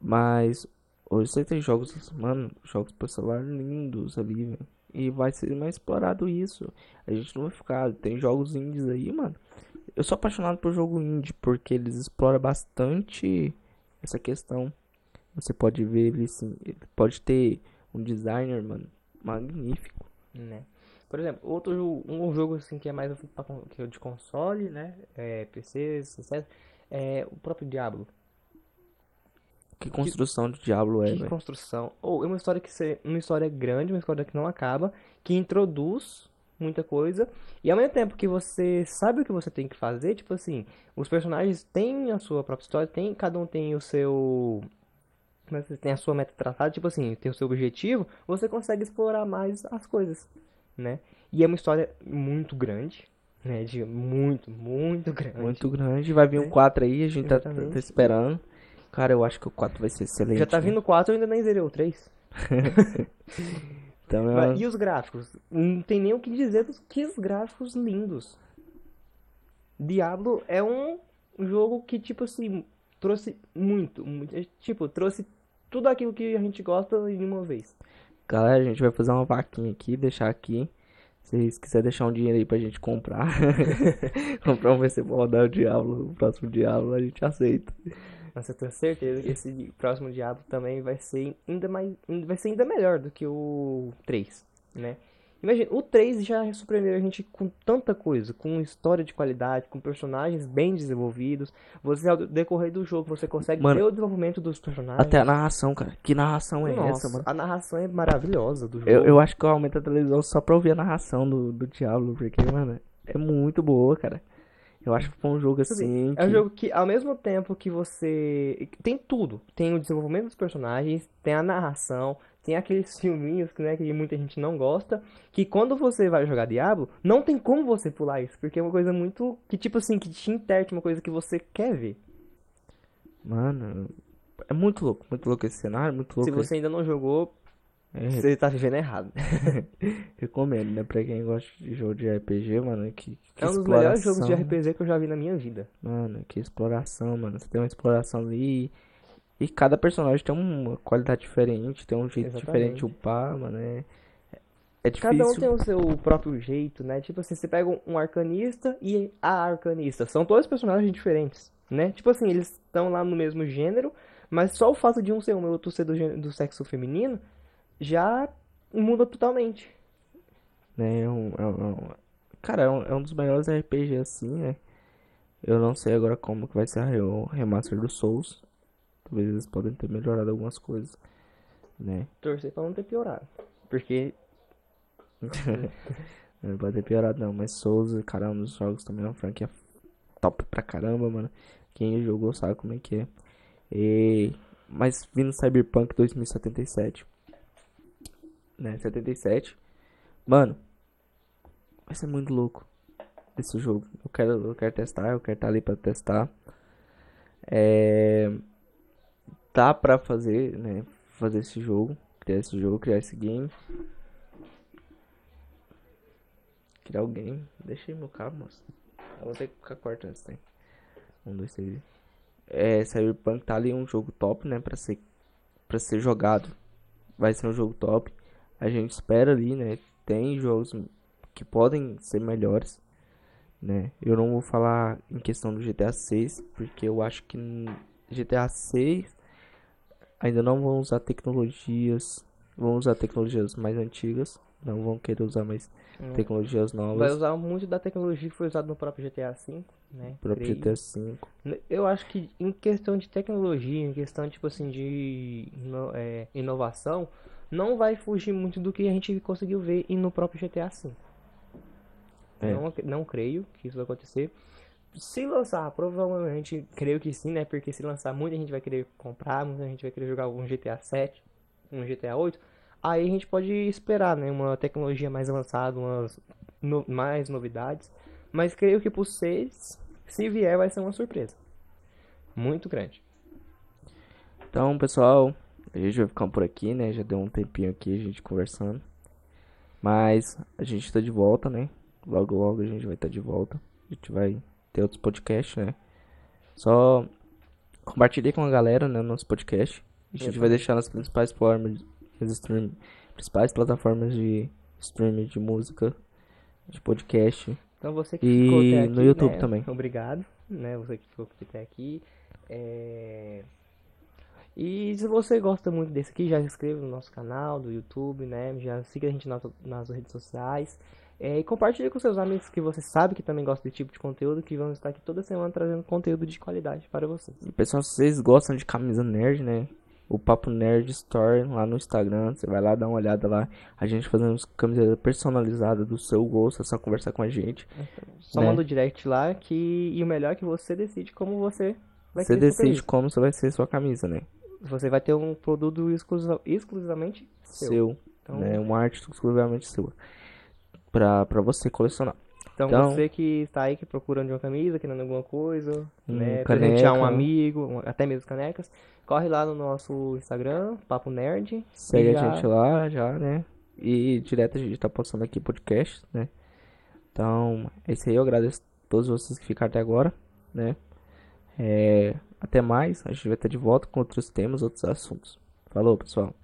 Mas hoje você tem jogos, mano, jogos para celular lindos ali, velho. E vai ser mais explorado isso. A gente não vai ficar. Tem jogos indies aí, mano. Eu sou apaixonado por jogo indie porque eles exploram bastante essa questão. Você pode ver ele sim. Ele pode ter um designer, mano, magnífico. Né? Por exemplo, outro um jogo assim que é mais que é de console, né? É, PCs, etc. É o próprio Diablo. Que construção que, de Diablo é, Que véio? construção. Ou é uma história que é uma história grande, uma história que não acaba, que introduz muita coisa e ao mesmo tempo que você sabe o que você tem que fazer, tipo assim, os personagens têm a sua própria história, tem cada um tem o seu mas tem a sua meta traçada, tipo assim, tem o seu objetivo, você consegue explorar mais as coisas né? E é uma história muito grande, né? De muito, muito grande. Muito grande. Vai vir um 4 aí, a gente tá, tá, esperando. Cara, eu acho que o 4 vai ser excelente. Já tá vindo o 4, eu ainda nem zerei o 3. então, é... E os gráficos? Não tem nem o que dizer dos que os gráficos lindos. Diablo é um jogo que, tipo assim, trouxe muito, muito tipo, trouxe tudo aquilo que a gente gosta em uma vez. Galera, a gente vai fazer uma vaquinha aqui, deixar aqui. Se vocês quiserem deixar um dinheiro aí pra gente comprar. comprar um PC pra rodar o Diablo, o próximo Diablo, a gente aceita. Mas eu tenho certeza que esse próximo Diablo também vai ser ainda mais. vai ser ainda melhor do que o 3, né? Imagina, o 3 já surpreendeu a gente com tanta coisa, com história de qualidade, com personagens bem desenvolvidos. Você, ao decorrer do jogo, você consegue Mano, ver o desenvolvimento dos personagens. Até a narração, cara. Que narração é Nossa, essa, mano? A narração é maravilhosa do jogo. Eu, eu acho que eu aumento a televisão só pra ouvir a narração do, do Diablo, porque, mano, é muito boa, cara. Eu acho que foi um jogo assim. É um que- jogo que, ao mesmo tempo que você. Tem tudo. Tem o desenvolvimento dos personagens, tem a narração, tem aqueles filminhos que, né, que muita gente não gosta. Que quando você vai jogar Diablo, não tem como você pular isso. Porque é uma coisa muito. Que tipo assim, que te interte uma coisa que você quer ver. Mano, é muito louco, muito louco esse cenário, muito louco. Se você ainda não jogou, É, você tá vivendo errado. recomendo, né? Pra quem gosta de jogo de RPG, mano, que, que É um dos melhores jogos de RPG que eu já vi na minha vida. Mano, que exploração, mano. Você tem uma exploração ali. E cada personagem tem uma qualidade diferente, tem um jeito Exatamente. diferente de upar, mano. É, é difícil. Cada um tem o seu próprio jeito, né? Tipo assim, você pega um- um arcanista e a arcanista. São todos personagens diferentes, né? Tipo assim, eles estão lá no mesmo gênero, mas só o fato de um ser homem e outro ser do, gê- do sexo feminino já muda totalmente. né? É um, é um- é um- cara, é um, é um dos melhores RPG assim, né? Eu não sei agora como que vai ser o remaster do Souls. Talvez eles podem ter melhorado algumas coisas, né? Torcer pra não ter piorado. Porque Não pode ter piorado não, mas Souls, cara, é um dos jogos também é uma franquia top pra caramba, mano. Quem jogou sabe como é que é. E... Mas vindo Cyberpunk 2077, né, 77, mano, vai ser muito louco esse jogo. Eu quero, eu quero testar, eu quero estar ali pra testar. É... Dá pra fazer, né, fazer esse jogo, criar esse jogo, criar esse game. Criar o game. Deixa aí meu cabo, moço. Eu vou ter que ficar cortando esse tempo. Um, dois, três. É, Cyberpunk tá ali um jogo top, né? Pra ser, pra ser jogado. Vai ser um jogo top. A gente espera ali, né? Tem jogos que podem ser melhores, né? Eu não vou falar em questão do GTA 6, porque eu acho que GTA 6 ainda não vão usar tecnologias. Vão usar tecnologias mais antigas. Não vão querer usar mais hum, tecnologias vai novas. usar muito da tecnologia que foi usada no próprio GTA V, né? O próprio Creio. GTA 5. Eu acho que em questão de tecnologia, em questão tipo assim de é, inovação, não vai fugir muito do que a gente conseguiu ver no próprio GTA V. É. Não, não creio que isso vai acontecer. Se lançar, provavelmente creio que sim, né? Porque se lançar, muita gente vai querer comprar, muita gente vai querer jogar um GTA 7, um GTA 8. Aí a gente pode esperar, né? Uma tecnologia mais avançada, umas no- mais novidades. Mas creio que por 6, se vier, vai ser uma surpresa. Muito grande. Então, pessoal, a gente vai ficando por aqui, né? Já deu um tempinho aqui a gente conversando. Mas a gente tá de volta, né? Logo, logo a gente vai estar de volta. A gente vai outros podcasts, né? Só compartilhei com a galera, né? Nosso podcast. A gente vai Exatamente. deixar nas principais formas de stream, principais plataformas de streaming de música, de podcast. Então você que E ficou até aqui, no YouTube né, também. Obrigado, né? Você que ficou até aqui. É... E se você gosta muito desse aqui, já se inscreva no nosso canal do YouTube, né? Já siga a gente nas, nas redes sociais. É, e compartilhe com seus amigos que você sabe que também gostam desse tipo de conteúdo, que vamos estar aqui toda semana trazendo conteúdo de qualidade para vocês. E pessoal, se vocês gostam de camisa nerd, né? O Papo Nerd Store lá no Instagram, você vai lá dar uma olhada lá. A gente fazendo camiseta personalizada do seu gosto, é só conversar com a gente. Só Né? manda o direct lá que e o melhor é que você decide como você vai Você decide como você vai ser sua camisa, né? Você vai ter um produto exclusiva- exclusivamente seu. Seu, Então, né? Uma arte exclusivamente sua. Pra, pra você colecionar. Então, Então- você que está aí que procurando de uma camisa, querendo alguma coisa, Hum, né, caneca. presentear um amigo, um- até mesmo canecas, corre lá no nosso Instagram, Papo Nerd. Segue e a já- gente lá já, né? E direto a gente tá postando aqui podcast, né? Então, é isso aí. Eu agradeço a todos vocês que ficaram até agora, né? É, até mais. A gente vai estar de volta com outros temas, outros assuntos. Falou, pessoal.